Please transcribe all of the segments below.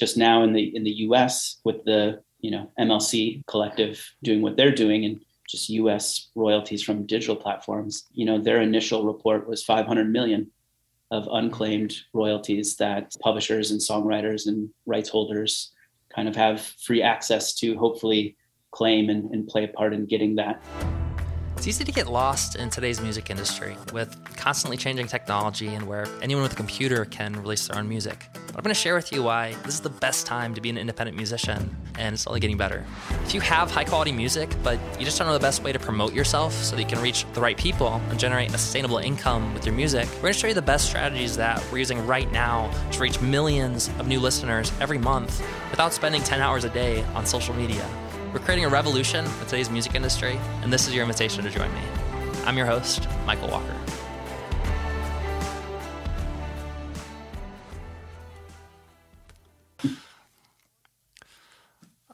just now in the in the US with the you know MLC collective doing what they're doing and just US royalties from digital platforms, you know, their initial report was 500 million of unclaimed royalties that publishers and songwriters and rights holders kind of have free access to hopefully claim and, and play a part in getting that. It's easy to get lost in today's music industry with constantly changing technology and where anyone with a computer can release their own music. But I'm going to share with you why this is the best time to be an independent musician, and it's only getting better. If you have high quality music, but you just don't know the best way to promote yourself so that you can reach the right people and generate a sustainable income with your music, we're going to show you the best strategies that we're using right now to reach millions of new listeners every month without spending 10 hours a day on social media. We're creating a revolution in today's music industry, and this is your invitation to join me. I'm your host, Michael Walker.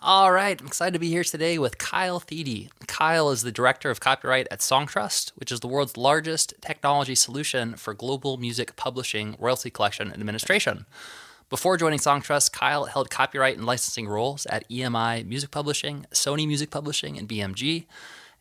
All right, I'm excited to be here today with Kyle Thiede. Kyle is the director of copyright at Songtrust, which is the world's largest technology solution for global music publishing, royalty collection, and administration. Before joining Songtrust, Kyle held copyright and licensing roles at EMI Music Publishing, Sony Music Publishing, and BMG.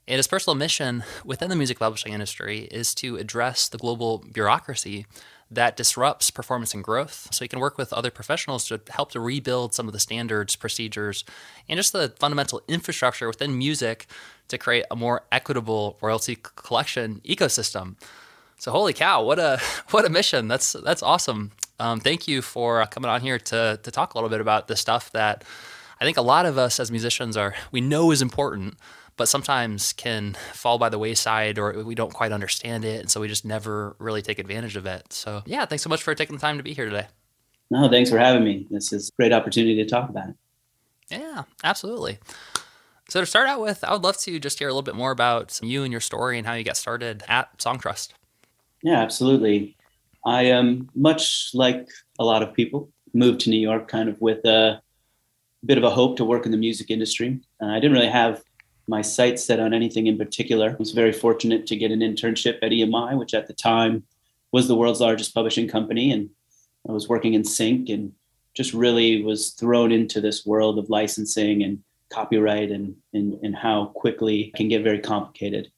And his personal mission within the music publishing industry is to address the global bureaucracy that disrupts performance and growth. So he can work with other professionals to help to rebuild some of the standards, procedures, and just the fundamental infrastructure within music to create a more equitable royalty collection ecosystem. So holy cow, what a what a mission. That's that's awesome. Um, thank you for uh, coming on here to to talk a little bit about the stuff that I think a lot of us as musicians are we know is important, but sometimes can fall by the wayside or we don't quite understand it, and so we just never really take advantage of it. So yeah, thanks so much for taking the time to be here today. No, thanks for having me. This is a great opportunity to talk about it. Yeah, absolutely. So to start out with, I would love to just hear a little bit more about you and your story and how you got started at Songtrust. Yeah, absolutely. I am much like a lot of people moved to New York kind of with a bit of a hope to work in the music industry. Uh, I didn't really have my sights set on anything in particular. I was very fortunate to get an internship at EMI, which at the time was the world's largest publishing company. And I was working in sync and just really was thrown into this world of licensing and copyright and, and, and how quickly it can get very complicated.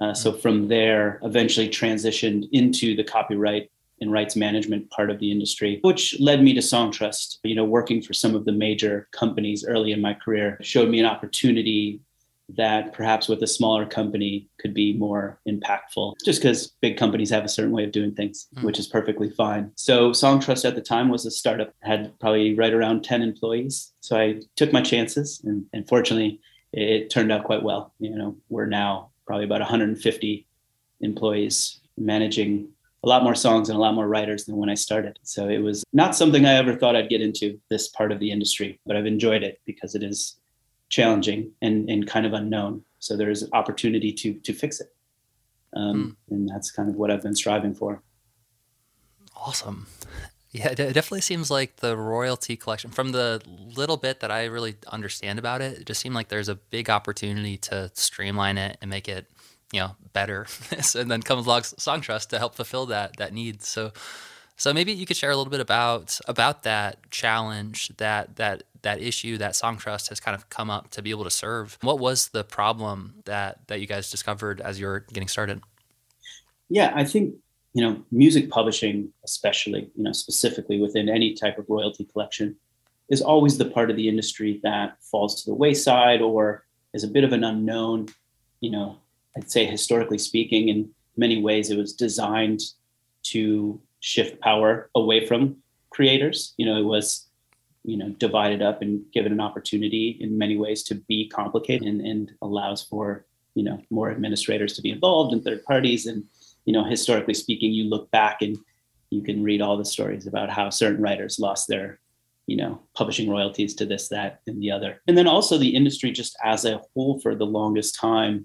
Uh, so from there, eventually transitioned into the copyright and rights management part of the industry, which led me to Songtrust. You know, working for some of the major companies early in my career showed me an opportunity that perhaps with a smaller company could be more impactful just because big companies have a certain way of doing things mm. which is perfectly fine so songtrust at the time was a startup had probably right around 10 employees so i took my chances and, and fortunately it turned out quite well you know we're now probably about 150 employees managing a lot more songs and a lot more writers than when I started. So it was not something I ever thought I'd get into this part of the industry, but I've enjoyed it because it is challenging and, and kind of unknown. So there is an opportunity to to fix it. Um, mm. And that's kind of what I've been striving for. Awesome. Yeah, it definitely seems like the royalty collection, from the little bit that I really understand about it, it just seemed like there's a big opportunity to streamline it and make it you know better and then comes along Songtrust to help fulfill that that need so so maybe you could share a little bit about about that challenge that that that issue that songtrust has kind of come up to be able to serve. What was the problem that that you guys discovered as you were getting started? Yeah i think you know music publishing especially you know specifically within any type of royalty collection is always the part of the industry that falls to the wayside or is a bit of an unknown. You know I'd say historically speaking, in many ways, it was designed to shift power away from creators. You know, it was, you know, divided up and given an opportunity in many ways to be complicated and, and allows for, you know, more administrators to be involved and third parties. And, you know, historically speaking, you look back and you can read all the stories about how certain writers lost their you know publishing royalties to this that and the other and then also the industry just as a whole for the longest time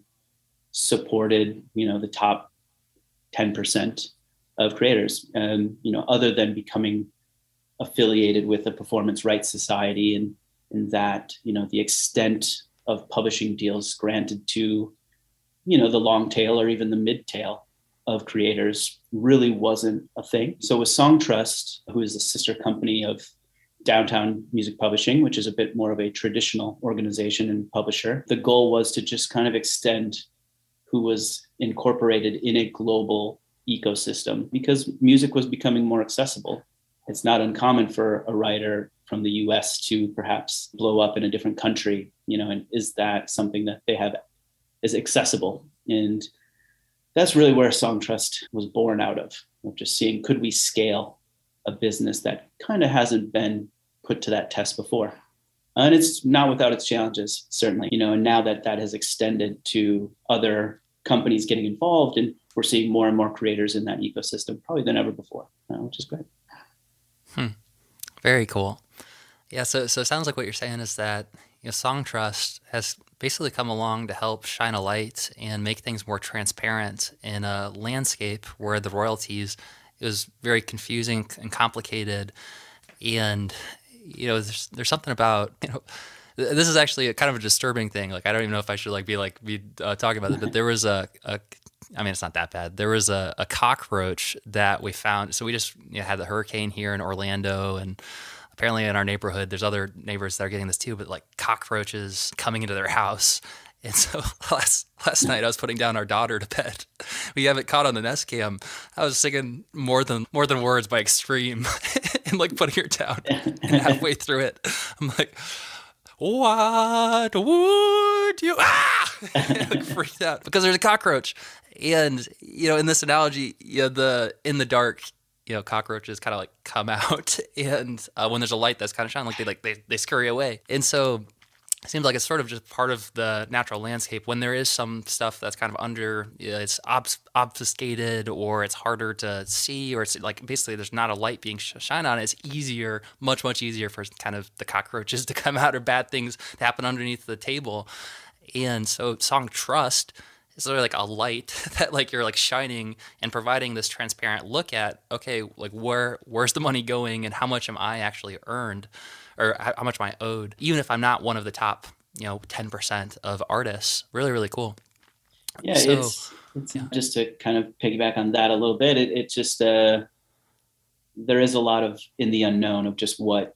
supported, you know, the top 10% of creators. And, you know, other than becoming affiliated with the Performance Rights Society and, and that, you know, the extent of publishing deals granted to, you know, the long tail or even the mid tail of creators really wasn't a thing. So with Songtrust, who is a sister company of Downtown Music Publishing, which is a bit more of a traditional organization and publisher. The goal was to just kind of extend who was incorporated in a global ecosystem because music was becoming more accessible. It's not uncommon for a writer from the US to perhaps blow up in a different country, you know, and is that something that they have is accessible? And that's really where Songtrust was born out of, of just seeing could we scale a business that kind of hasn't been put to that test before. And it's not without its challenges, certainly, you know, and now that that has extended to other companies getting involved and we're seeing more and more creators in that ecosystem probably than ever before, uh, which is great. Hmm. Very cool. Yeah, so so it sounds like what you're saying is that you know, Songtrust has basically come along to help shine a light and make things more transparent in a landscape where the royalties it was very confusing and complicated, and you know, there's there's something about you know. This is actually a kind of a disturbing thing. Like I don't even know if I should like be like be uh, talking about it, but there was a, a I mean, it's not that bad. There was a, a cockroach that we found. So we just you know, had the hurricane here in Orlando, and apparently in our neighborhood, there's other neighbors that are getting this too. But like cockroaches coming into their house, and so last last night I was putting down our daughter to bed. We have it caught on the Nest Cam. I was singing more than more than words by Extreme, and like putting her down. And halfway through it, I'm like what would you ah like freaked out. Because there's a cockroach. And you know in this analogy you know, the in the dark you know cockroaches kind of like come out. And uh, when there's a light that's kind of shining like they like they, they scurry away. And so it seems like it's sort of just part of the natural landscape. When there is some stuff that's kind of under you know, it's obf- obfuscated or it's harder to see or it's like basically there's not a light being sh- shined on it. it's easier much much easier for kind of the cockroaches to come out or bad things to happen underneath the table and so Songtrust is sort of like a light that like you're like shining and providing this transparent look at okay like where where's the money going and how much am i actually earned or how much am I owed, even if I'm not one of the top, you know, 10% of artists. Really, really cool. Yeah, so, it's, it's yeah. just to kind of piggyback on that a little bit. It, it just, uh, there is a lot of in the unknown of just what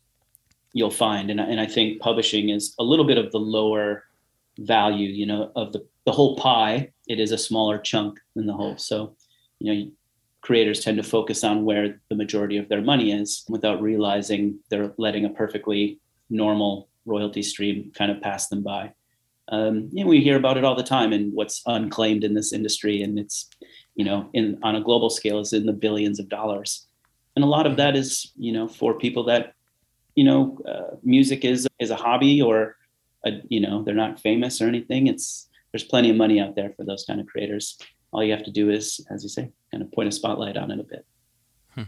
you'll find. And, and I think publishing is a little bit of the lower value, you know, of the, the whole pie. It is a smaller chunk than the whole. So, you know, creators tend to focus on where the majority of their money is without realizing they're letting a perfectly normal royalty stream kind of pass them by. Um, you know, we hear about it all the time and what's unclaimed in this industry, and it's you know, in on a global scale, is in the billions of dollars, and a lot of that is you know for people that you know uh, music is is a hobby or a, you know they're not famous or anything. It's there's plenty of money out there for those kind of creators all you have to do is, as you say, kind of point a spotlight on it a bit. Hmm.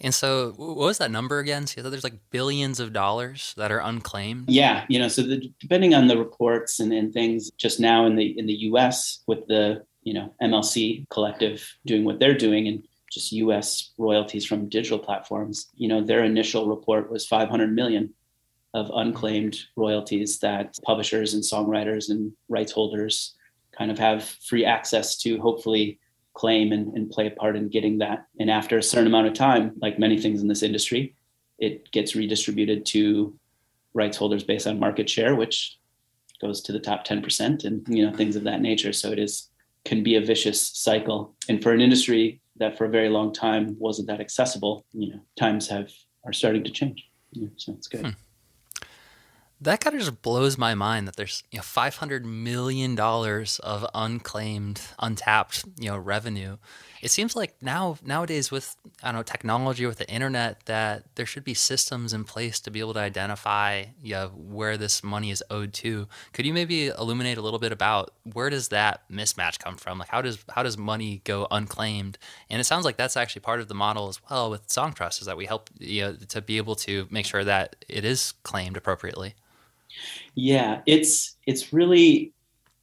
And so, what was that number again? So there's like billions of dollars that are unclaimed. Yeah, you know, so the, depending on the reports and, and things, just now in the in the U.S. with the you know MLC collective doing what they're doing and just U.S. royalties from digital platforms, you know, their initial report was 500 million of unclaimed royalties that publishers and songwriters and rights holders kind of have free access to hopefully claim and, and play a part in getting that. And after a certain amount of time, like many things in this industry, it gets redistributed to rights holders based on market share, which goes to the top 10% and you know things of that nature. So it is can be a vicious cycle. And for an industry that for a very long time wasn't that accessible, you know, times have are starting to change. Yeah, so it's good. Hmm that kind of just blows my mind that there's you know 500 million dollars of unclaimed untapped you know revenue it seems like now nowadays with i don't know technology with the internet that there should be systems in place to be able to identify know, where this money is owed to. Could you maybe illuminate a little bit about where does that mismatch come from? Like how does how does money go unclaimed? And it sounds like that's actually part of the model as well with Song songtrust is that we help you know to be able to make sure that it is claimed appropriately. Yeah, it's it's really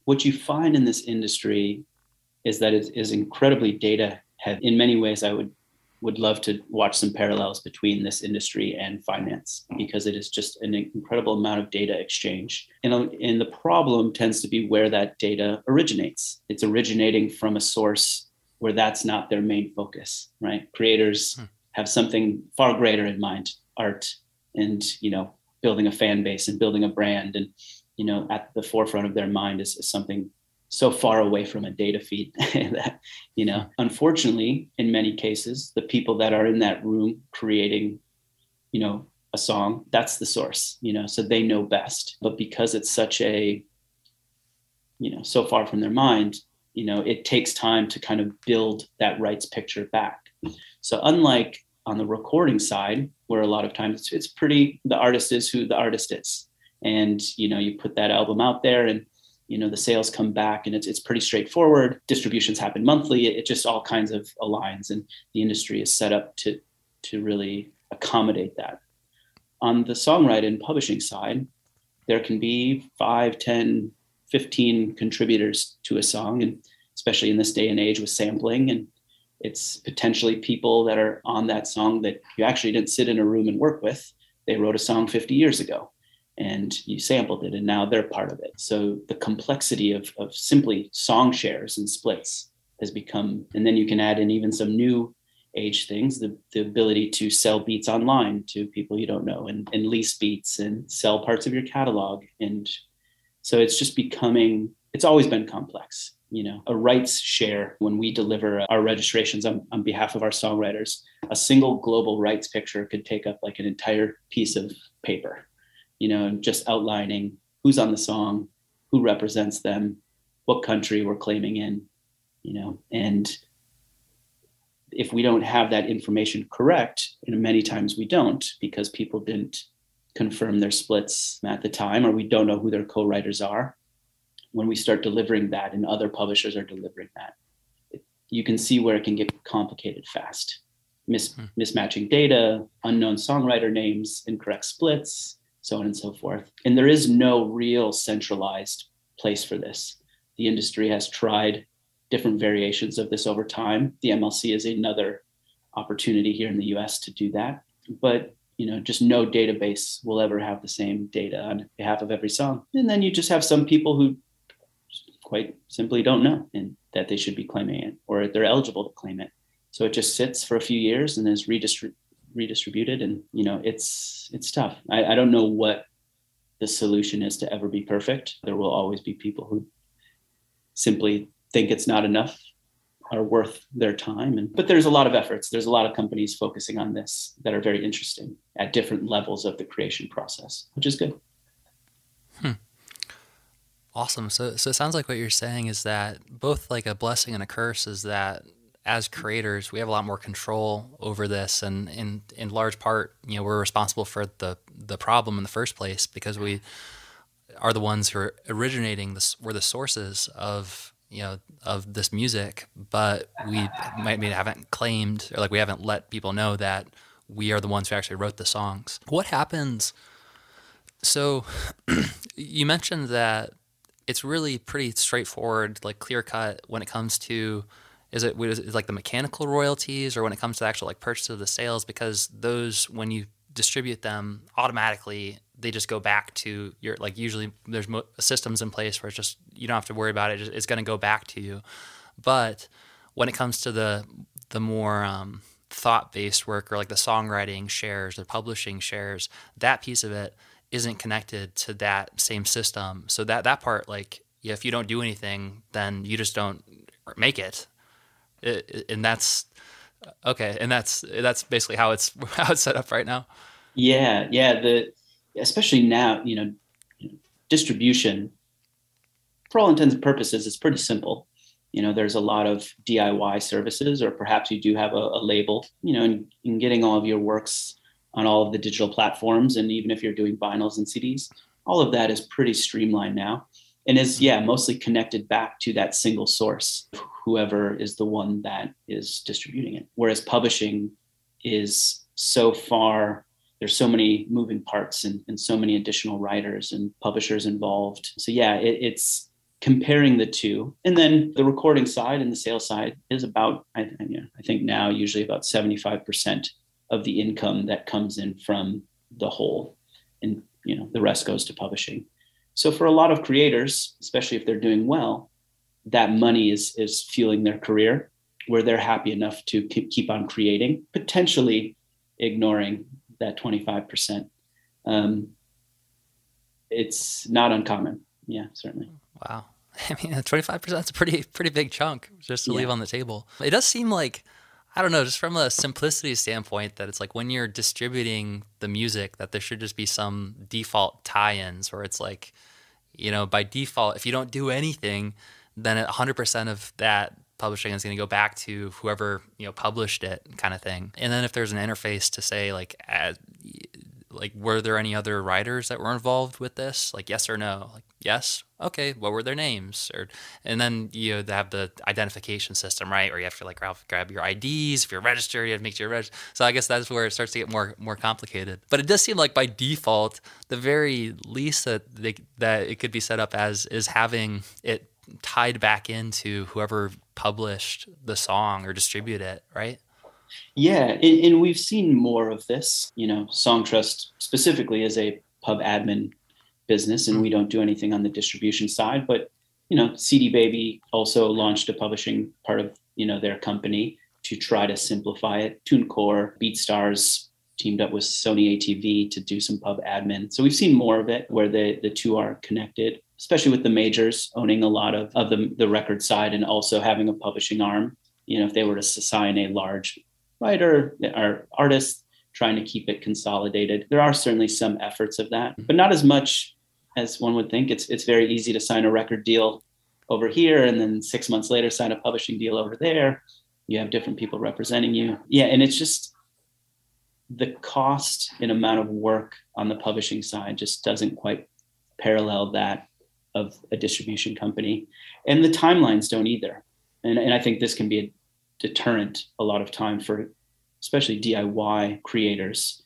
what you find in this industry is that it is incredibly data heavy. In many ways, I would would love to watch some parallels between this industry and finance because it is just an incredible amount of data exchange. And, and the problem tends to be where that data originates. It's originating from a source where that's not their main focus, right? Creators hmm. have something far greater in mind art, and you know building a fan base and building a brand and you know at the forefront of their mind is, is something so far away from a data feed that you know unfortunately in many cases the people that are in that room creating you know a song that's the source you know so they know best. But because it's such a you know so far from their mind you know it takes time to kind of build that rights picture back. So unlike on the recording side where a lot of times it's, it's pretty the artist is who the artist is. And you know you put that album out there and you know the sales come back and it's, it's pretty straightforward. Distributions happen monthly. It, it just all kinds of aligns and the industry is set up to to really accommodate that. On the songwriting and publishing side there can be 5 10 15 contributors to a song and especially in this day and age with sampling and it's potentially people that are on that song that you actually didn't sit in a room and work with. They wrote a song 50 years ago and you sampled it and now they're part of it. So the complexity of, of simply song shares and splits has become and then you can add in even some new age things the, the ability to sell beats online to people you don't know and, and lease beats and sell parts of your catalog and so it's just becoming it's always been complex you know. A rights share when we deliver our registrations on, on behalf of our songwriters a single global rights picture could take up like an entire piece of paper you know just outlining who's on the song who represents them what country we're claiming in you know and if we don't have that information correct and many times we don't because people didn't confirm their splits at the time or we don't know who their co-writers are when we start delivering that and other publishers are delivering that you can see where it can get complicated fast Mis- hmm. mismatching data unknown songwriter names incorrect splits so on and so forth. And there is no real centralized place for this. The industry has tried different variations of this over time. The mlc is another opportunity here in the us to do that. But you know just no database will ever have the same data on behalf of every song. And then you just have some people who quite simply don't know and that they should be claiming it or they're eligible to claim it. So it just sits for a few years and is redistrib- redistributed. And you know, it's it's tough. I, I don't know what the solution is to ever be perfect. There will always be people who simply think it's not enough are worth their time and but there's a lot of efforts there's a lot of companies focusing on this that are very interesting at different levels of the creation process which is good hmm. Awesome. So, so it sounds like what you're saying is that both like a blessing and a curse is that as creators, we have a lot more control over this, and in in large part, you know, we're responsible for the the problem in the first place because we are the ones who are originating this. We're the sources of you know of this music, but we might maybe haven't claimed or like we haven't let people know that we are the ones who actually wrote the songs. What happens? So, you mentioned that it's really pretty straightforward, like clear cut when it comes to is it, is like the mechanical royalties or when it comes to actual like purchase of the sales? Because those when you distribute them automatically they just go back to your like usually there's mo- systems in place where it's just you don't have to worry about it. It's going to go back to you. But when it comes to the the more um, thought based work or like the songwriting shares the publishing shares that piece of it isn't connected to that same system. So that that part, like, yeah, if you don't do anything, then you just don't make it and that's okay. And that's that's basically how it's how it's set up right now. Yeah, yeah. The especially now, you know, distribution for all intents and purposes, it's pretty simple. You know, there's a lot of DIY services, or perhaps you do have a, a label. You know, and, and getting all of your works on all of the digital platforms. And even if you're doing vinyls and CDs, all of that is pretty streamlined now and is, mm-hmm. yeah, mostly connected back to that single source, whoever is the one that is distributing it. Whereas publishing is so far, there's so many moving parts and, and so many additional writers and publishers involved. So, yeah, it, it's, comparing the two and then the recording side and the sales side is about I, I, think now usually about 75% of the income that comes in from the whole and you know the rest goes to publishing so for a lot of creators especially if they're doing well that money is is fueling their career where they're happy enough to keep on creating potentially ignoring that 25% um, it's not uncommon. Yeah, certainly. Wow. I mean, 25% is a pretty, pretty big chunk just to yeah. leave on the table. It does seem like, I don't know, just from a simplicity standpoint, that it's like when you're distributing the music, that there should just be some default tie ins where it's like, you know, by default, if you don't do anything, then 100% of that publishing is going to go back to whoever you know published it kind of thing. And then if there's an interface to say like like were there any other writers that were involved with this? Like yes or no? Like yes? Okay what were their names? Or and then you know, have the identification system right? Where you have to like grab your ids if you're registered you have to make sure you're registered. So i guess that's where it starts to get more more complicated. But it does seem like by default the very least that they, that it could be set up as is having it tied back into whoever published the song or distributed it right yeah, and, and, we've seen more of this. You know, Songtrust specifically as a pub admin business, and we don't do anything on the distribution side. But you know, CD Baby also launched a publishing part of you know their company to try to simplify it. TuneCore, BeatStars teamed up with Sony ATV to do some pub admin. So we've seen more of it where the the two are connected, especially with the majors owning a lot of, of the, the record side and also having a publishing arm. You know, if they were to sign a large writer or artist trying to keep it consolidated. There are certainly some efforts of that, but not as much as one would think. It's it's very easy to sign a record deal over here and then 6 months later sign a publishing deal over there. You have different people representing you. Yeah, and it's just the cost and amount of work on the publishing side just doesn't quite parallel that of a distribution company. And the timelines don't either. And, and I think this can be a deterrent a lot of time for especially DIY creators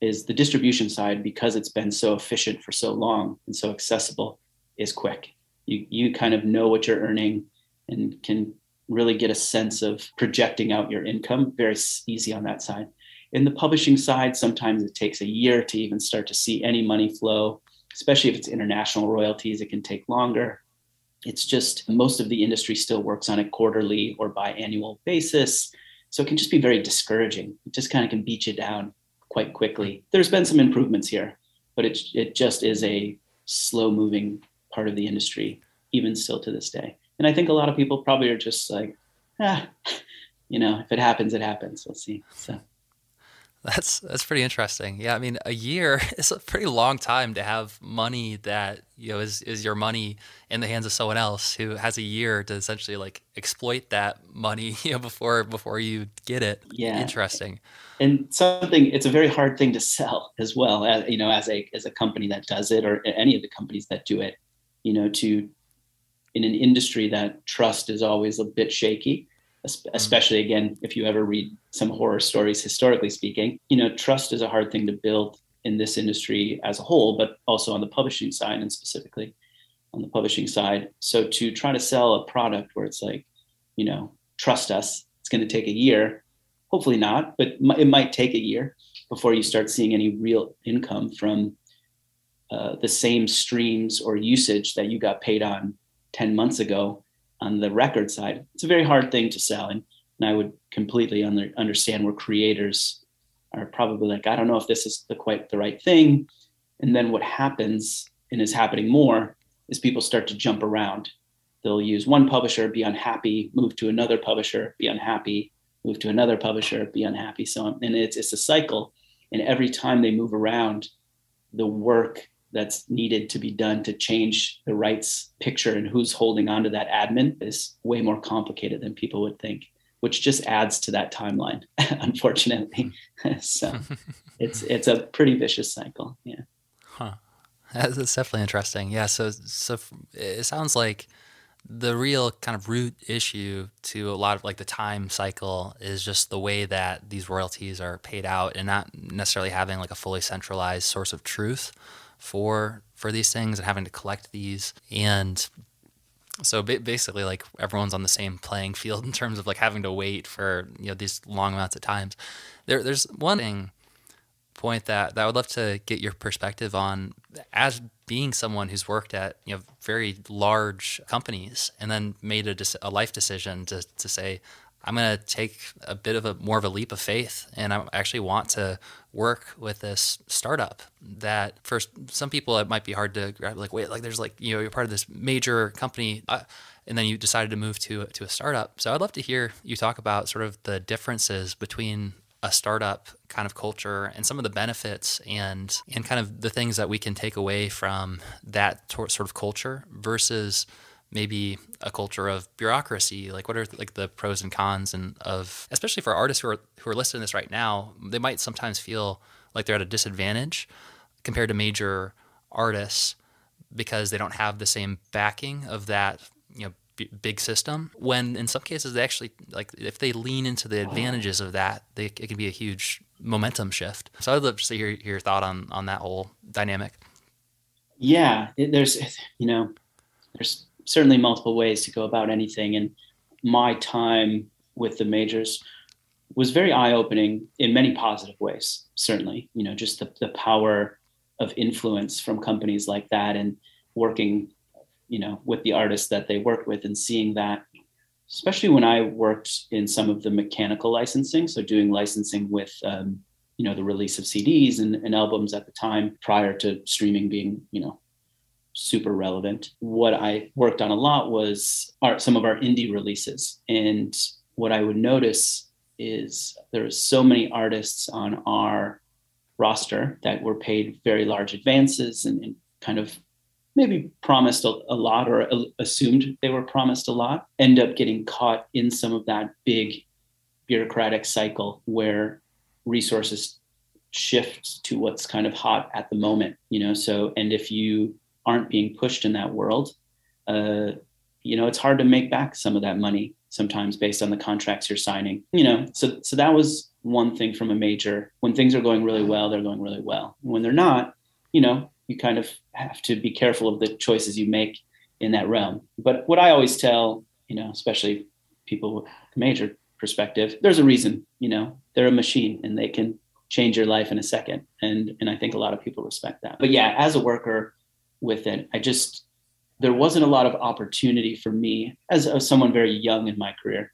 is the distribution side because it's been so efficient for so long and so accessible is quick. You you kind of know what you're earning and can really get a sense of projecting out your income very easy on that side. In the publishing side, sometimes it takes a year to even start to see any money flow, especially if it's international royalties, it can take longer. It's just most of the industry still works on a quarterly or biannual basis. So it can just be very discouraging. It just kind of can beat you down quite quickly. There's been some improvements here, but it, it just is a slow moving part of the industry, even still to this day. And I think a lot of people probably are just like, ah, you know, if it happens, it happens. We'll see. So. That's that's pretty interesting. Yeah, I mean, a year is a pretty long time to have money that you know is is your money in the hands of someone else who has a year to essentially like exploit that money, you know, before before you get it. Yeah, interesting. And something it's a very hard thing to sell as well. As you know, as a as a company that does it, or any of the companies that do it, you know, to in an industry that trust is always a bit shaky. Especially again if you ever read some horror stories historically speaking you know trust is a hard thing to build in this industry as a whole but also on the publishing side and specifically on the publishing side. So to try to sell a product where it's like you know trust us it's going to take a year. Hopefully not but it might take a year before you start seeing any real income from uh, the same streams or usage that you got paid on 10 months ago on the record side, it's a very hard thing to sell. And, and I would completely under, understand where creators are probably like, I don't know if this is the, quite the right thing. And then what happens and is happening more is people start to jump around. They'll use one publisher, be unhappy, move to another publisher, be unhappy, move to another publisher, be unhappy. So. And it's, it's a cycle. And every time they move around, the work that's needed to be done to change the rights picture and who's holding on to that admin is way more complicated than people would think which just adds to that timeline unfortunately. So it's it's a pretty vicious cycle yeah. Huh. That's definitely interesting. Yeah so so it sounds like the real kind of root issue to a lot of like the time cycle is just the way that these royalties are paid out and not necessarily having like a fully centralized source of truth for for these things and having to collect these. And so basically like everyone's on the same playing field in terms of like having to wait for you know these long amounts of times. There there's one thing point that, that I would love to get your perspective on as being someone who's worked at you know very large companies and then made a, a life decision to, to say I'm going to take a bit of a more of a leap of faith and I actually want to work with this startup that for some people it might be hard to grab like wait like there's like you know you're part of this major company uh, and then you decided to move to to a startup. So I'd love to hear you talk about sort of the differences between a startup kind of culture and some of the benefits and and kind of the things that we can take away from that sort of culture versus maybe a culture of bureaucracy? Like what are like the pros and cons and of especially for artists who are who are listening to this right now they might sometimes feel like they're at a disadvantage compared to major artists because they don't have the same backing of that you know b- big system. When in some cases they actually like if they lean into the advantages of that they, it can be a huge momentum shift. So i'd love to hear, your thought on on that whole dynamic. Yeah there's you know there's certainly multiple ways to go about anything. And my time with the majors was very eye-opening in many positive ways. Certainly, you know, just the, the power of influence from companies like that and working, you know, with the artists that they worked with and seeing that, especially when I worked in some of the mechanical licensing, so doing licensing with, um, you know, the release of CDs and, and albums at the time prior to streaming being, you know, super relevant. What I worked on a lot was some of our indie releases. And what I would notice is there are so many artists on our roster that were paid very large advances and, and kind of maybe promised a, a lot or a, assumed they were promised a lot, end up getting caught in some of that big bureaucratic cycle where resources shift to what's kind of hot at the moment, you know. So, and if you aren't being pushed in that world, uh, you know, it's hard to make back some of that money sometimes based on the contracts you're signing. You know, so so that was one thing from a major. When things are going really well, they're going really well. When they're not, you know, you kind of have to be careful of the choices you make in that realm. But what I always tell, you know, especially people with major perspective, there's a reason, you know, they're a machine and they can change your life in a second. And and I think a lot of people respect that. But yeah, as a worker, with it. I just there wasn't a lot of opportunity for me as, as someone very young in my career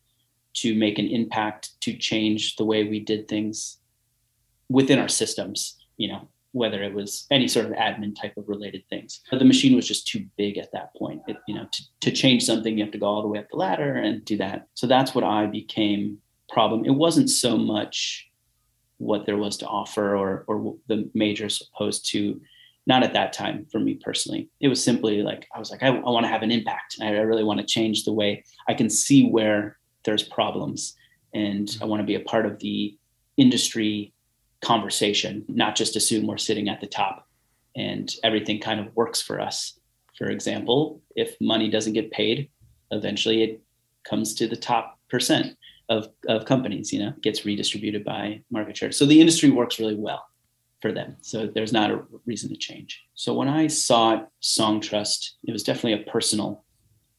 to make an impact to change the way we did things within our systems, you know, whether it was any sort of admin type of related things. But the machine was just too big at that point. It, you know, to, to change something, you have to go all the way up the ladder and do that. So that's what I became problem. It wasn't so much what there was to offer or, or the majors opposed to not at that time for me personally. It was simply like, I was like, I, I want to have an impact. I, I really want to change the way I can see where there's problems. And I want to be a part of the industry conversation, not just assume we're sitting at the top and everything kind of works for us. For example, if money doesn't get paid, eventually it comes to the top percent of, of companies, you know, gets redistributed by market share. So the industry works really well for them. So there's not a reason to change. So when I sought Songtrust, it was definitely a personal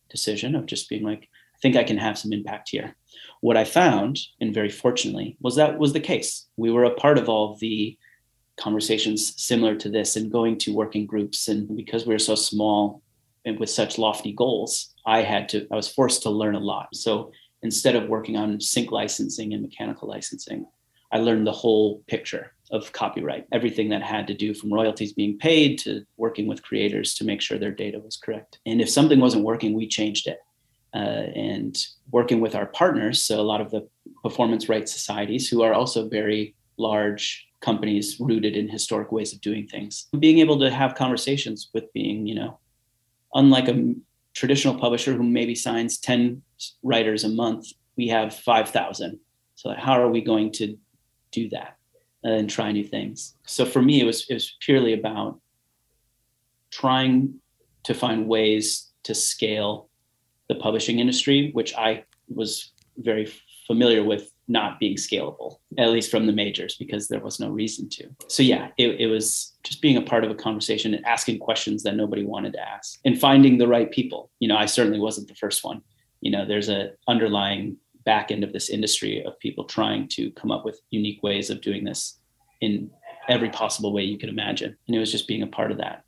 decision of just being like, I think I can have some impact here. What I found, and very fortunately, was that was the case. We were a part of all the conversations similar to this and going to working groups. And because we were so small and with such lofty goals, I had to, I was forced to learn a lot. So instead of working on sync licensing and mechanical licensing, I learned the whole picture of copyright, everything that had to do from royalties being paid to working with creators to make sure their data was correct. And if something wasn't working, we changed it. Uh, and working with our partners, so a lot of the performance rights societies, who are also very large companies rooted in historic ways of doing things, being able to have conversations with being, you know, unlike a traditional publisher who maybe signs 10 writers a month, we have 5,000. So how are we going to do that? Uh, and try new things. So for me, it was it was purely about trying to find ways to scale the publishing industry, which I was very familiar with not being scalable, at least from the majors, because there was no reason to. So yeah, it, it was just being a part of a conversation and asking questions that nobody wanted to ask and finding the right people. You know, I certainly wasn't the first one. You know, there's a underlying back end of this industry of people trying to come up with unique ways of doing this in every possible way you could imagine. And it was just being a part of that.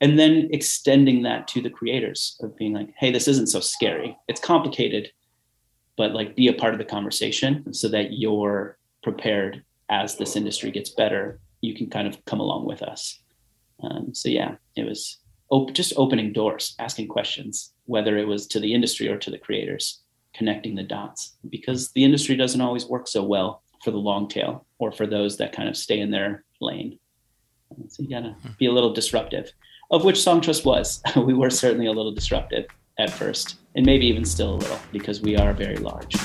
And then extending that to the creators of being like, hey, this isn't so scary. It's complicated, but like be a part of the conversation so that you're prepared as this industry gets better. You can kind of come along with us. Um, so yeah, it was op- just opening doors, asking questions, whether it was to the industry or to the creators, connecting the dots, because the industry doesn't always work so well for the long tail or for those that kind of stay in their lane. So you gotta hmm. be a little disruptive, of which Songtrust was. we were certainly a little disruptive at first, and maybe even still a little because we are very large.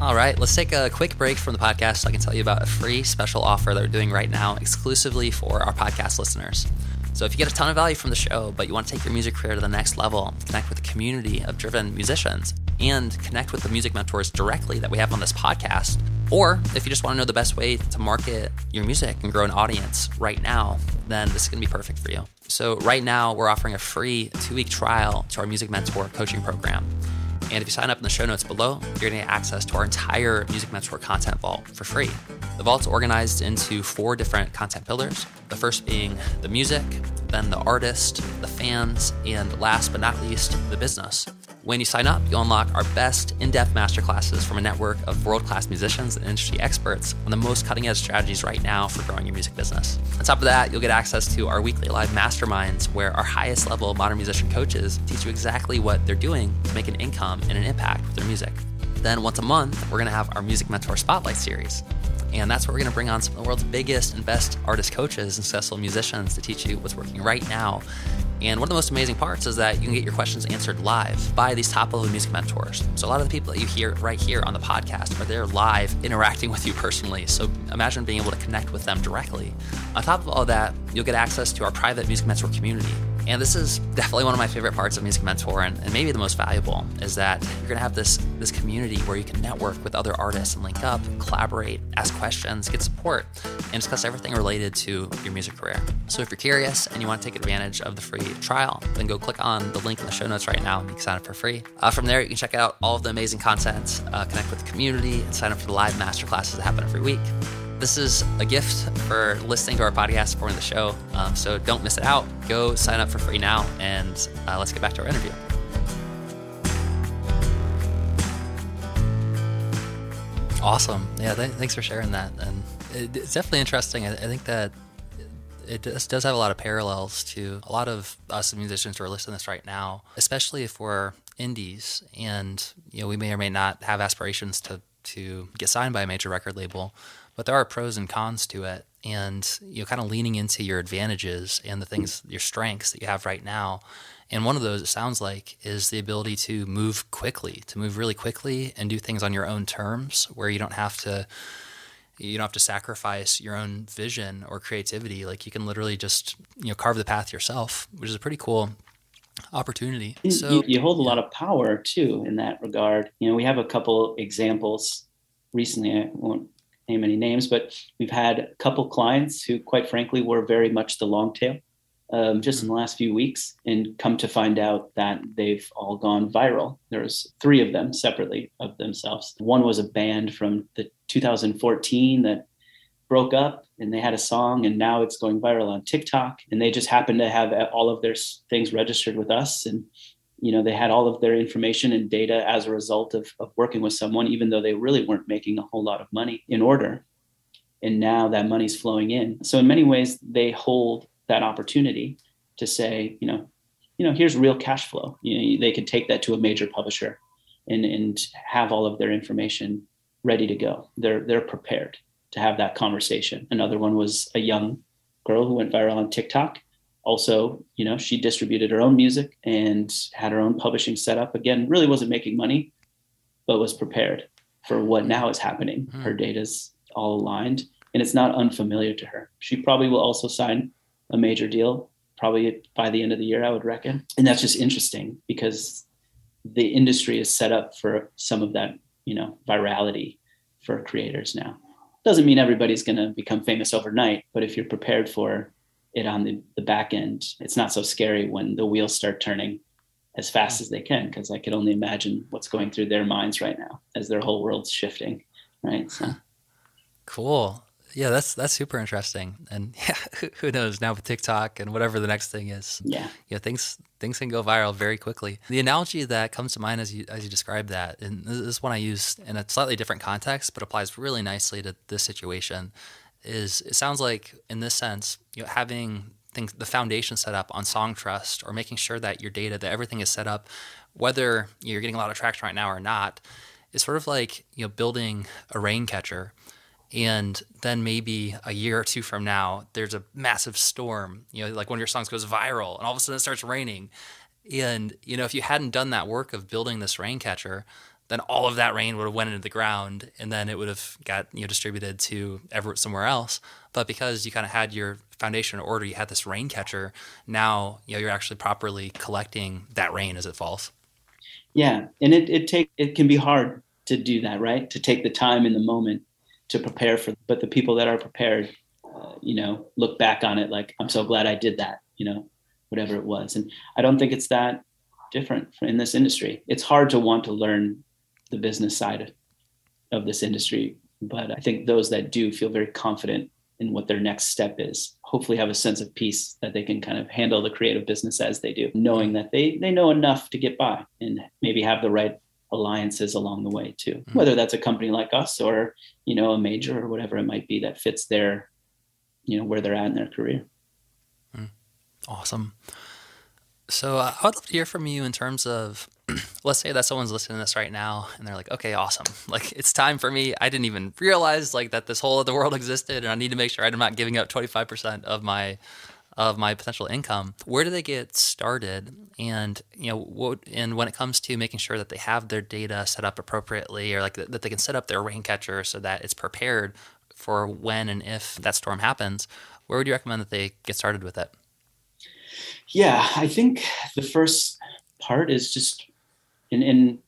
All right, let's take a quick break from the podcast so I can tell you about a free special offer that we're doing right now exclusively for our podcast listeners. So, if you get a ton of value from the show, but you want to take your music career to the next level, connect with a community of driven musicians, and connect with the music mentors directly that we have on this podcast, or if you just want to know the best way to market your music and grow an audience right now, then this is going to be perfect for you. So, right now, we're offering a free two week trial to our Music Mentor coaching program. And if you sign up in the show notes below, you're going to get access to our entire Music Mentor content vault for free. The vault's organized into four different content pillars. The first being the music, then the artist, the fans, and last but not least, the business. When you sign up, you'll unlock our best in depth masterclasses from a network of world class musicians and industry experts on the most cutting edge strategies right now for growing your music business. On top of that, you'll get access to our weekly live masterminds where our highest level modern musician coaches teach you exactly what they're doing to make an income and an impact with their music. Then, once a month, we're going to have our Music Mentor Spotlight series. And that's where we're going to bring on some of the world's biggest and best artist coaches and successful musicians to teach you what's working right now and one of the most amazing parts is that you can get your questions answered live by these top level music mentors. So, a lot of the people that you hear right here on the podcast are there live interacting with you personally. So, imagine being able to connect with them directly. On top of all that, you'll get access to our private music mentor community and this is definitely one of my favorite parts of Music Mentor, and, and maybe the most valuable, is that you're gonna have this this community where you can network with other artists and link up, collaborate, ask questions, get support, and discuss everything related to your music career. So if you're curious and you want to take advantage of the free trial, then go click on the link in the show notes right now and you can sign up for free. Uh, from there, you can check out all of the amazing content, uh, connect with the community, and sign up for the live masterclasses that happen every week. This is a gift for listening to our podcast, supporting the show. Um, so don't miss it out. Go sign up for free now, and uh, let's get back to our interview. Awesome. Yeah, th- thanks for sharing that. And it, it's definitely interesting. I, I think that it does, does, have a lot of parallels to a lot of us musicians who are listening to this right now, especially if we're indies and you know we may or may not have aspirations to to get signed by a major record label but there are pros and cons to it and you know kind of leaning into your advantages and the things your strengths that you have right now. And one of those it sounds like is the ability to move quickly to move really quickly and do things on your own terms where you don't have to you don't have to sacrifice your own vision or creativity. Like you can literally just you know carve the path yourself which is a pretty cool opportunity. So you, you hold a lot of power too in that regard. You know we have a couple examples recently. I won't name any names, but we've had a couple clients who, quite frankly, were very much the long tail um, just in the last few weeks, and come to find out that they've all gone viral. There's three of them separately of themselves. One was a band from the 2014 that broke up and they had a song and now it's going viral on TikTok and they just happen to have all of their things registered with us and you know they had all of their information and data as a result of, of working with someone even though they really weren't making a whole lot of money in order. And now that money's flowing in. So in many ways they hold that opportunity to say you know you know here's real cash flow. You know they could take that to a major publisher and and have all of their information ready to go. They're they're prepared to have that conversation. Another one was a young girl who went viral on tiktok also, you know, she distributed her own music and had her own publishing set up. Again, really wasn't making money, but was prepared for what now is happening. Mm-hmm. Her data's all aligned and it's not unfamiliar to her. She probably will also sign a major deal probably by the end of the year, I would reckon. And that's just interesting because the industry is set up for some of that, you know, virality for creators now. Doesn't mean everybody's going to become famous overnight, but if you're prepared for it on the, the back end, it's not so scary when the wheels start turning as fast as they can, because I could only imagine what's going through their minds right now as their whole world's shifting. Right. So cool. Yeah, that's that's super interesting, and yeah, who knows now with TikTok and whatever the next thing is. Yeah, yeah, things things can go viral very quickly. The analogy that comes to mind as you as you describe that, and this is one I use in a slightly different context, but applies really nicely to this situation. Is it sounds like in this sense, you know, having things the foundation set up on Songtrust or making sure that your data that everything is set up, whether you're getting a lot of traction right now or not, is sort of like you know building a rain catcher. And then maybe a year or two from now there's a massive storm you know like one of your songs goes viral and all of a sudden it starts raining. And you know if you hadn't done that work of building this rain catcher then all of that rain would have went into the ground and then it would have got you know distributed to ever somewhere else. But because you kind of had your foundation in order you had this rain catcher now you know you're actually properly collecting that rain as it falls. Yeah and it, it take it can be hard to do that right? To take the time in the moment to prepare for but the people that are prepared uh, you know look back on it like i'm so glad i did that you know whatever it was. And i don't think it's that different in this industry. It's hard to want to learn the business side of this industry but i think those that do feel very confident in what their next step is hopefully have a sense of peace that they can kind of handle the creative business as they do knowing that they they know enough to get by and maybe have the right alliances along the way too mm-hmm. whether that's a company like us or you know a major or whatever it might be that fits their you know where they're at in their career mm. awesome so uh, i would love to hear from you in terms of let's say that someone's listening to this right now and they're like okay awesome like it's time for me i didn't even realize like that this whole other world existed and i need to make sure i'm not giving up 25% of my of my potential income. Where do they get started? And you know, what, and when it comes to making sure that they have their data set up appropriately, or like that they can set up their rain catcher so that it's prepared for when and if that storm happens, where would you recommend that they get started with it? Yeah, I think the first part is just, and, and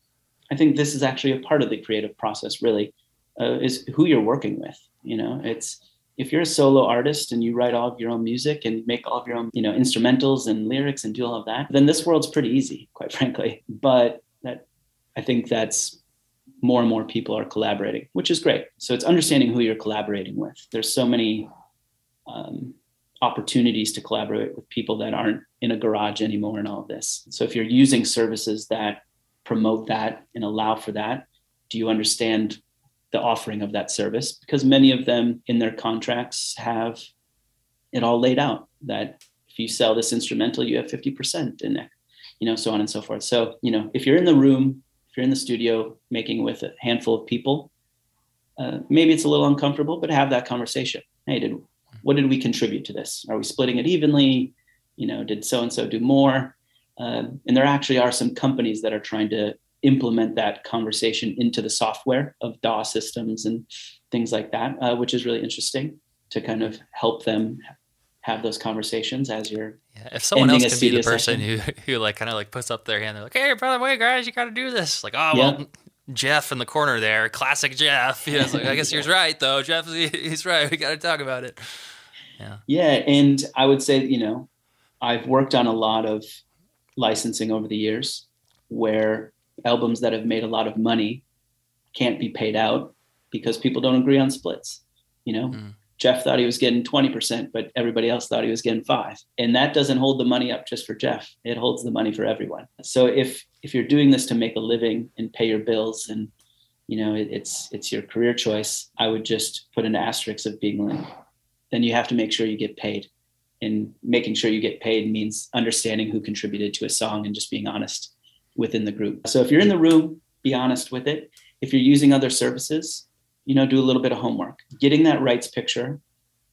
I think this is actually a part of the creative process. Really, uh, is who you're working with. You know, it's if you're a solo artist and you write all of your own music and make all of your own, you know, instrumentals and lyrics and do all of that, then this world's pretty easy, quite frankly. But that I think that's more and more people are collaborating, which is great. So it's understanding who you're collaborating with. There's so many um, opportunities to collaborate with people that aren't in a garage anymore and all of this. So if you're using services that promote that and allow for that, do you understand the offering of that service? Because many of them in their contracts have it all laid out that if you sell this instrumental you have 50% in it you know so on and so forth. So you know if you're in the room if you're in the studio making with a handful of people uh, maybe it's a little uncomfortable but have that conversation. Hey did what did we contribute to this are we splitting it evenly you know did so and so do more uh, and there actually are some companies that are trying to implement that conversation into the software of DAW systems and things like that, uh, which is really interesting to kind of help them have those conversations as you're. Yeah, if someone else can be the person who, who like kind of like puts up their hand, they're like, "Hey, by the way, guys, you got to do this." Like, oh well, Jeff in the corner there, classic Jeff. You know, like, I guess yeah. he's right though. Jeff, he's right. We got to talk about it. Yeah. Yeah, and I would say, you know, I've worked on a lot of licensing over the years where albums that have made a lot of money can't be paid out because people don't agree on splits. You know, mm. Jeff thought he was getting 20%, but everybody else thought he was getting five. And that doesn't hold the money up just for Jeff. It holds the money for everyone. So if if you're doing this to make a living and pay your bills and you know it, it's it's your career choice, I would just put an asterisk of being like, then you have to make sure you get paid. And making sure you get paid means understanding who contributed to a song and just being honest within the group. So if you're in the room, be honest with it. If you're using other services, you know, do a little bit of homework. Getting that rights picture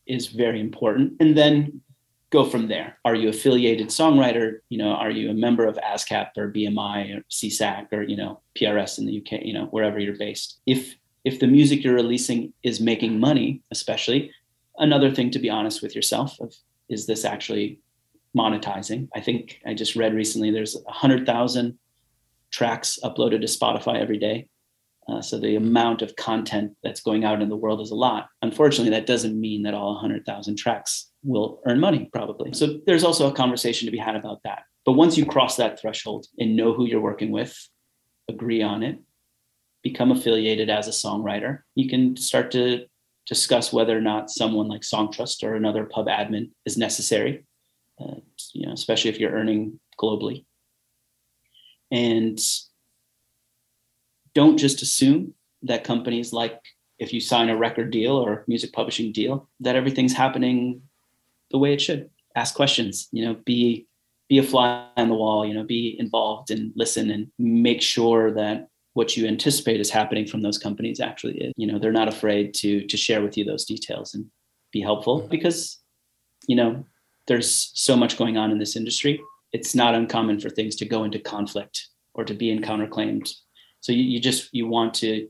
is very important. And then go from there. Are you affiliated songwriter? You know, are you a member of ASCAP or BMI or SESAC or, you know, PRS in the UK, you know, wherever you're based. If if the music you're releasing is making money, especially, another thing to be honest with yourself of is this actually monetizing? I think I just read recently there's a hundred thousand tracks uploaded to Spotify every day. Uh, so the amount of content that's going out in the world is a lot. Unfortunately, that doesn't mean that all 100,000 tracks will earn money, probably. So there's also a conversation to be had about that. But once you cross that threshold and know who you're working with, agree on it, become affiliated as a songwriter, you can start to discuss whether or not someone like Songtrust or another pub admin is necessary, uh, you know, especially if you're earning globally. And don't just assume that companies like if you sign a record deal or music publishing deal that everything's happening the way it should ask questions you know be be a fly on the wall you know be involved and listen and make sure that what you anticipate is happening from those companies actually is you know they're not afraid to to share with you those details and be helpful mm-hmm. because you know there's so much going on in this industry it's not uncommon for things to go into conflict or to be in counterclaims so you, you just you want to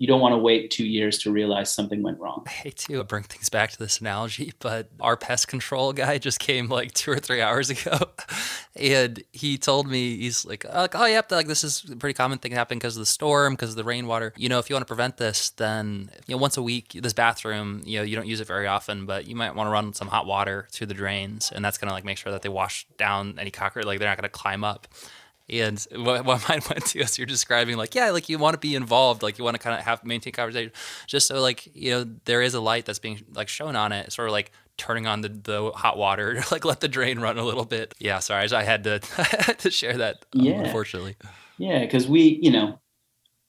you don't want to wait two years to realize something went wrong. I hate to bring things back to this analogy, but our pest control guy just came like two or three hours ago, and he told me he's like, oh, like, oh yep, like this is a pretty common thing happening because of the storm, because of the rainwater. You know, if you want to prevent this, then you know once a week, this bathroom, you know, you don't use it very often, but you might want to run some hot water through the drains, and that's gonna like make sure that they wash down any cockroach, like they're not gonna climb up. And what, what mine went to as you're describing, like, yeah, like you want to be involved, like you want to kind of have maintain conversation, just so like you know there is a light that's being like shown on it, sort of like turning on the, the hot water, like let the drain run a little bit. Yeah, sorry, I had to I had to share that. Um, yeah, unfortunately. Yeah, because we, you know,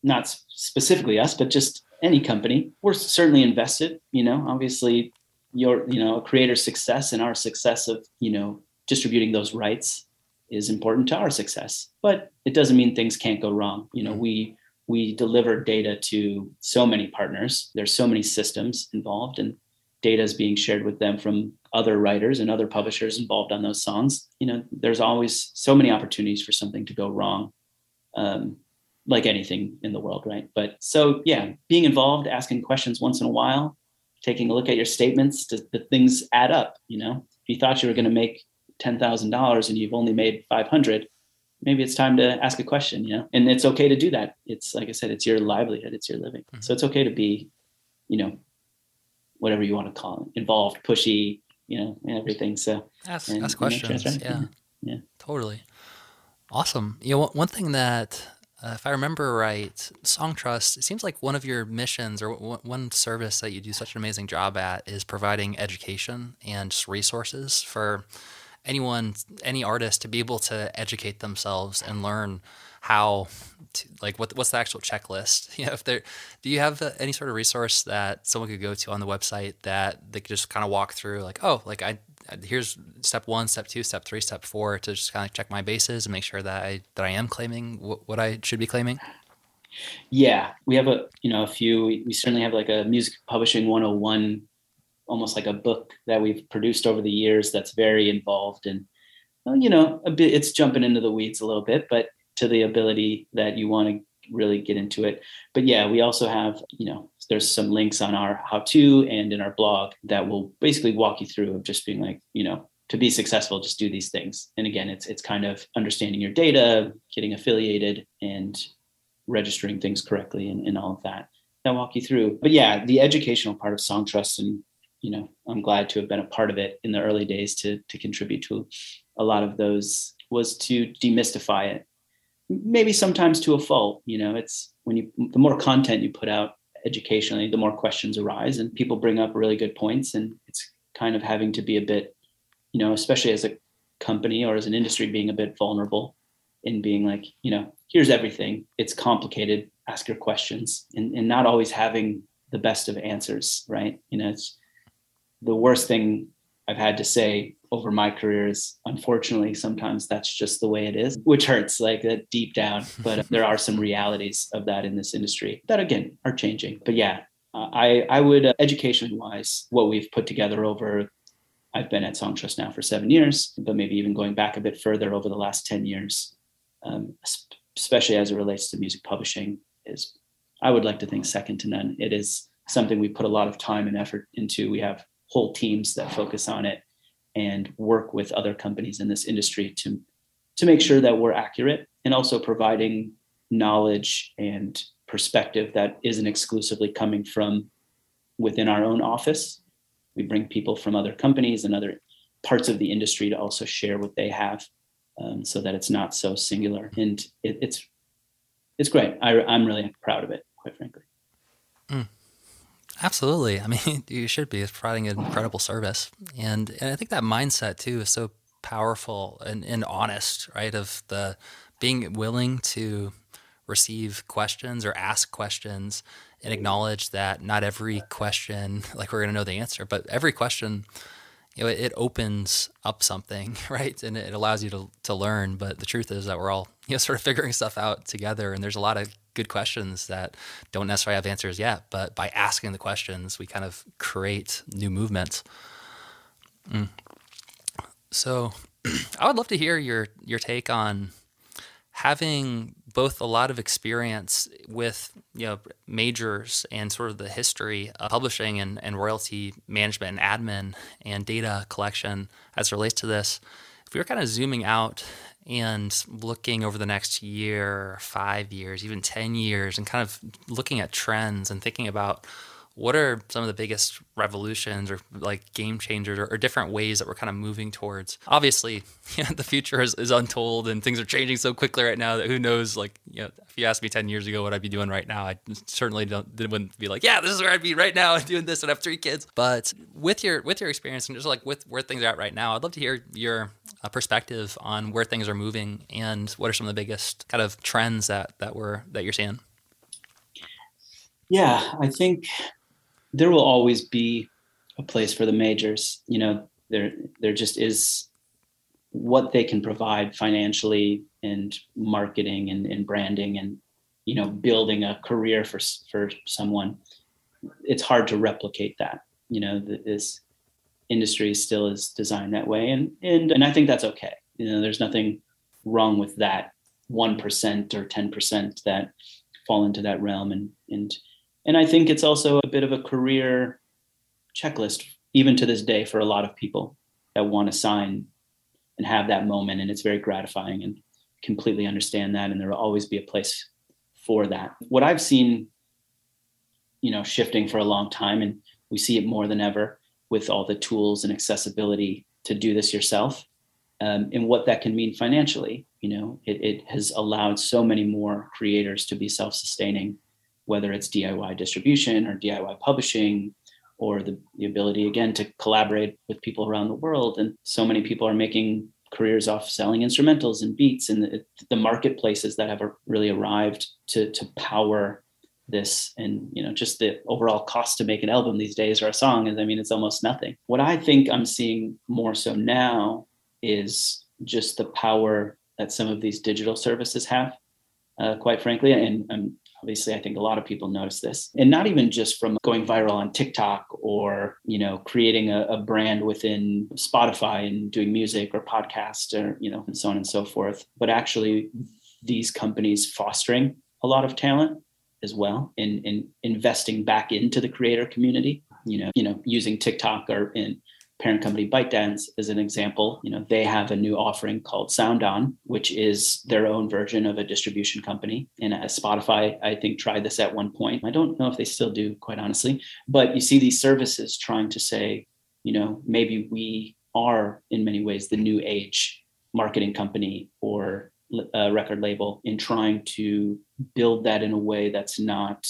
not specifically us, but just any company, we're certainly invested. You know, obviously, your you know a creator's success and our success of you know distributing those rights is important to our success. But it doesn't mean things can't go wrong. You know, mm-hmm. we we deliver data to so many partners. There's so many systems involved, and data is being shared with them from other writers and other publishers involved on those songs. You know, there's always so many opportunities for something to go wrong, um, like anything in the world, right? But so yeah, being involved, asking questions once in a while, taking a look at your statements, does the things add up? You know, if you thought you were going to make $10,000 and you've only made 500, maybe it's time to ask a question, you know? And it's okay to do that. It's like I said, it's your livelihood, it's your living. Mm-hmm. So it's okay to be, you know, whatever you want to call it, involved, pushy, you know, and everything. So ask, and, ask questions. yeah. yeah. Yeah. Totally. Awesome. You know, one thing that uh, if I remember right, Songtrust, it seems like one of your missions or w- one service that you do such an amazing job at is providing education and resources for anyone, any artist to be able to educate themselves and learn how to, like what what's the actual checklist? You know if there do you have uh, any sort of resource that someone could go to on the website that they could just kind of walk through like oh like i here's step one step two step three step four to just kind of check my bases and make sure that i that i am claiming what, what i should be claiming? Yeah we have a you know a few we certainly have like a music publishing 101 almost like a book that we've produced over the years that's very involved and well, you know a bit it's jumping into the weeds a little bit but to the ability that you want to really get into it. But yeah we also have you know there's some links on our how to and in our blog that will basically walk you through of just being like you know to be successful just do these things. And again it's it's kind of understanding your data getting affiliated and registering things correctly and, and all of that. That walk you through. But yeah the educational part of Songtrust and you know i'm glad to have been a part of it in the early days to to contribute to a lot of those was to demystify it. Maybe sometimes to a fault you know it's when you the more content you put out educationally the more questions arise and people bring up really good points and it's kind of having to be a bit you know especially as a company or as an industry being a bit vulnerable in being like you know here's everything. It's complicated. Ask your questions. And, and not always having the best of answers right? You know it's the worst thing I've had to say over my career is unfortunately sometimes that's just the way it is, which hurts like that deep down. But there are some realities of that in this industry that again are changing. But yeah, uh, I I would uh, education wise, what we've put together over. I've been at Songtrust now for seven years, but maybe even going back a bit further over the last ten years, um, especially as it relates to music publishing, is I would like to think second to none. It is something we put a lot of time and effort into. We have whole teams that focus on it and work with other companies in this industry to to make sure that we're accurate and also providing knowledge and perspective that isn't exclusively coming from within our own office. We bring people from other companies and other parts of the industry to also share what they have, um, so that it's not so singular. And it, it's it's great. I, I'm really proud of it, quite frankly. Mm. Absolutely. I mean, you should be providing an incredible service. And, and I think that mindset too is so powerful and, and honest, right? Of the being willing to receive questions or ask questions and acknowledge that not every question, like we're going to know the answer, but every question, you know, it, it, opens up something, right? And it allows you to, to learn. But the truth is that we're all, you know, sort of figuring stuff out together. And there's a lot of good questions that don't necessarily have answers yet. But by asking the questions, we kind of create new movements. Mm. So I would love to hear your your take on having both a lot of experience with you know majors and sort of the history of publishing and, and royalty management and admin and data collection as it relates to this if we were kind of zooming out and looking over the next year five years even 10 years and kind of looking at trends and thinking about what are some of the biggest revolutions or like game changers or, or different ways that we're kind of moving towards? Obviously the future is, is untold and things are changing so quickly right now that who knows like you know if you asked me 10 years ago what i'd be doing right now i certainly don't wouldn't be like yeah this is where i'd be right now doing this and have three kids. But with your with your experience and just like with where things are at right now i'd love to hear your uh, perspective on where things are moving and what are some of the biggest kind of trends that that we're that you're seeing. Yeah i think there will always be a place for the majors. You know, there there just is what they can provide financially and marketing and, and branding and you know building a career for for someone. It's hard to replicate that. You know, this industry still is designed that way, and and and I think that's okay. You know, there's nothing wrong with that one percent or ten percent that fall into that realm, and and and I think it's also a bit of a career checklist, even to this day, for a lot of people that want to sign and have that moment. And it's very gratifying and completely understand that. And there will always be a place for that. What I've seen, you know, shifting for a long time, and we see it more than ever with all the tools and accessibility to do this yourself. Um, and what that can mean financially, you know, it, it has allowed so many more creators to be self-sustaining whether it's DIY distribution or DIY publishing or the, the ability again to collaborate with people around the world. And so many people are making careers off selling instrumentals and beats and the, the marketplaces that have really arrived to, to power this. And you know just the overall cost to make an album these days or a song is i mean it's almost nothing. What i think i'm seeing more so now is just the power that some of these digital services have uh, quite frankly. And i'm obviously i think a lot of people notice this. And not even just from going viral on tiktok or you know creating a, a, brand within spotify and doing music or podcast or you know and so on and so forth but actually these companies fostering a lot of talent as well in, in investing back into the creator community you know you know using tiktok or in parent company ByteDance is an example. You know, they have a new offering called SoundOn, which is their own version of a distribution company. And Spotify, I think, tried this at one point. I don't know if they still do, quite honestly. But you see these services trying to say, you know, maybe we are in many ways the new age marketing company or a record label in trying to build that in a way that's not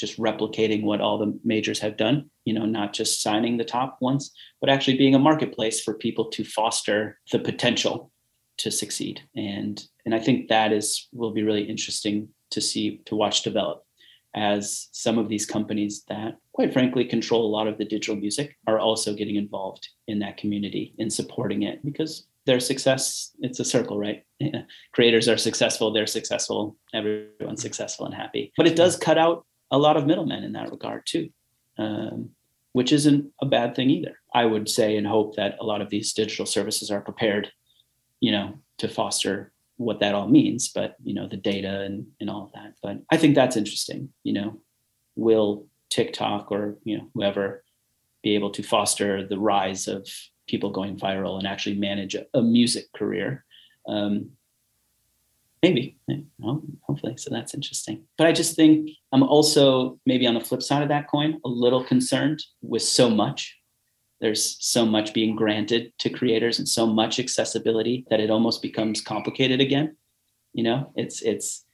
just replicating what all the majors have done you know not just signing the top ones but actually being a marketplace for people to foster the potential to succeed. And and i think that is will be really interesting to see to watch develop as some of these companies that quite frankly control a lot of the digital music are also getting involved in that community and supporting it because their success it's a circle right? Creators are successful they're successful everyone's successful and happy. But it does cut out a lot of middlemen in that regard too, um, which isn't a bad thing either. I would say and hope that a lot of these digital services are prepared, you know, to foster what that all means, but you know, the data and, and all of that. But I think that's interesting. You know, will TikTok or you know whoever be able to foster the rise of people going viral and actually manage a, a music career? Um, maybe. Well, hopefully. So that's interesting. But i just think i'm also maybe on the flip side of that coin a little concerned with so much. There's so much being granted to creators and so much accessibility that it almost becomes complicated again. You know it's it's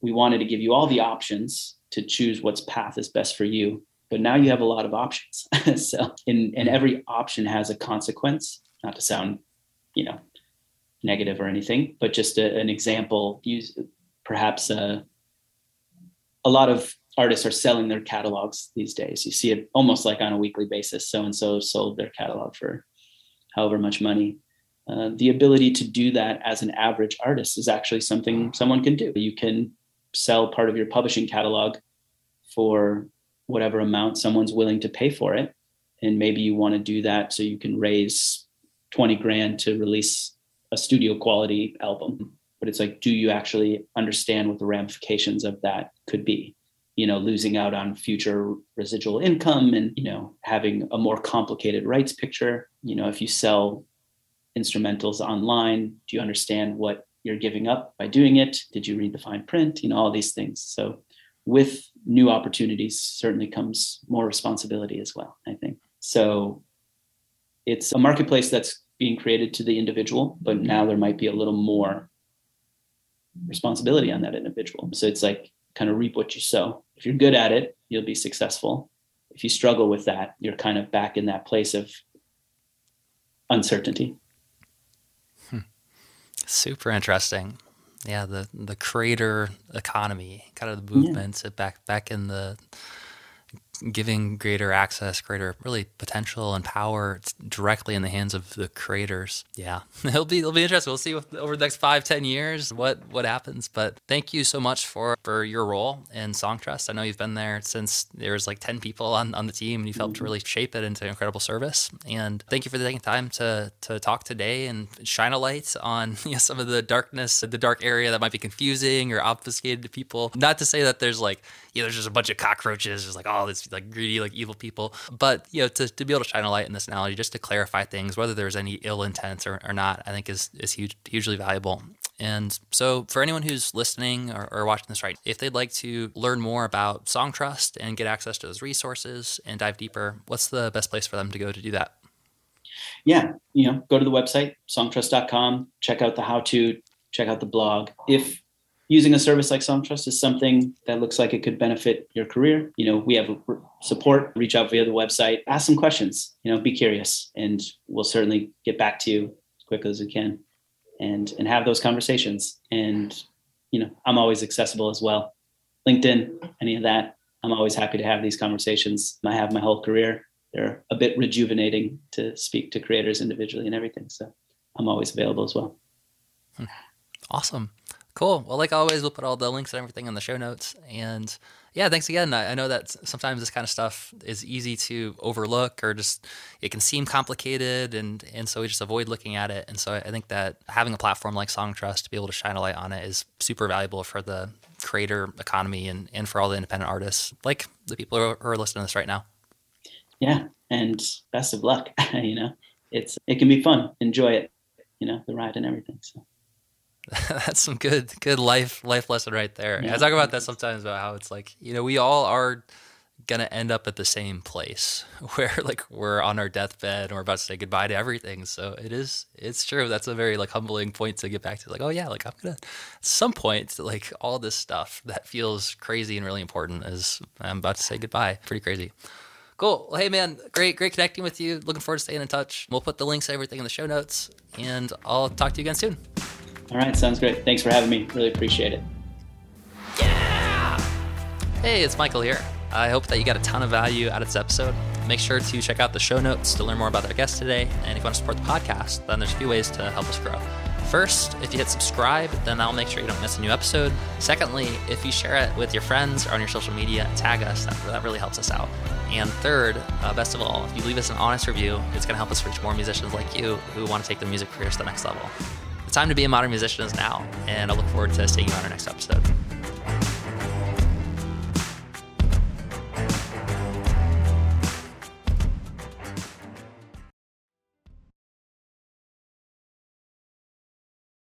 we wanted to give you all the options to choose what's path is best for you but now you have a lot of options. so, and, and every option has a consequence, not to sound, you know, negative or anything, but just a, an example, use perhaps a, uh, a lot of artists are selling their catalogs these days. You see it almost like on a weekly basis. So and so sold their catalog for however much money. Uh, the ability to do that as an average artist is actually something someone can do. You can sell part of your publishing catalog for whatever amount someone's willing to pay for it. And maybe you want to do that so you can raise 20 grand to release a studio quality album. But it's like, do you actually understand what the ramifications of that could be? You know, losing out on future residual income and, you know, having a more complicated rights picture. You know, if you sell instrumentals online, do you understand what you're giving up by doing it? Did you read the fine print? You know, all these things. So with new opportunities certainly comes more responsibility as well, I think. So it's a marketplace that's being created to the individual, but now there might be a little more responsibility on that individual. So it's like kind of reap what you sow. If you're good at it, you'll be successful. If you struggle with that, you're kind of back in that place of uncertainty. Hmm. Super interesting yeah, the the creator economy, kind of the movement yeah. back back in the giving greater access, greater really potential and power directly in the hands of the creators. Yeah, it'll be it'll be interesting. We'll see what, over the next five ten years what what happens. But thank you so much for for your role in Songtrust. I know you've been there since there was like ten people on, on the team, and you've helped really shape it into an incredible service. And thank you for taking time to to talk today and shine a light on you know, some of the darkness, the dark area that might be confusing or obfuscated to people. Not to say that there's like you know, there's just a bunch of cockroaches, just like all this like greedy, like evil people. But you know, to, to be able to shine a light in this analogy, just to clarify things, whether there's any ill intent or, or not, I think is is huge, hugely valuable. And so, for anyone who's listening or, or, watching this right, if they'd like to learn more about Songtrust and get access to those resources and dive deeper, what's the best place for them to go to do that? Yeah, you know, go to the website, songtrust.com, check out the how to, check out the blog. If using a service like Songtrust is something that looks like it could benefit your career, you know, we have support. Reach out via the website, ask some questions. You know, be curious, and we'll certainly get back to you as quickly as we can, and and have those conversations. And you know, I'm always accessible as well. LinkedIn, any of that. I'm always happy to have these conversations. I have my whole career. They're a bit rejuvenating to speak to creators individually and everything. So I'm always available as well. Hmm. Awesome. Cool. Well, like always, we'll put all the links and everything in the show notes. And yeah, thanks again. I, I, know that sometimes this kind of stuff is easy to overlook or just it can seem complicated, and and so we just avoid looking at it. And so I think that having a platform like Songtrust to be able to shine a light on it is super valuable for the creator economy and and for all the independent artists, like the people who are, who are listening to this right now. Yeah, and best of luck. you know, it's it can be fun. Enjoy it. You know, the ride and everything. So. That's some good good life life lesson right there. Yeah. I talk about that sometimes about how it's like you know we all are gonna end up at the same place where like we're on our deathbed and we're about to say goodbye to everything. So it is it's true. That's a very like humbling point to get back to. Like oh yeah, like I'm gonna at some point like all this stuff that feels crazy and really important is I'm about to say goodbye. Pretty crazy. Cool. Well, hey man, great, great connecting with you. Looking forward to staying in touch. We'll put the links to everything in the show notes, and I'll talk to you again soon. All right, sounds great. Thanks for having me. Really appreciate it. Yeah! Hey, it's Michael here. I hope that you got a ton of value out of this episode. Make sure to check out the show notes to learn more about our guest today. And if you want to support the podcast, then there's a few ways to help us grow. First, if you hit subscribe, then that'll make sure you don't miss a new episode. Secondly, if you share it with your friends or on your social media, tag us. That, that really helps us out. And third, uh, best of all, if you leave us an honest review, it's going to help us reach more musicians like you who want to take their music careers to the next level time to be a modern musician is now, and I look forward to seeing you on our next episode.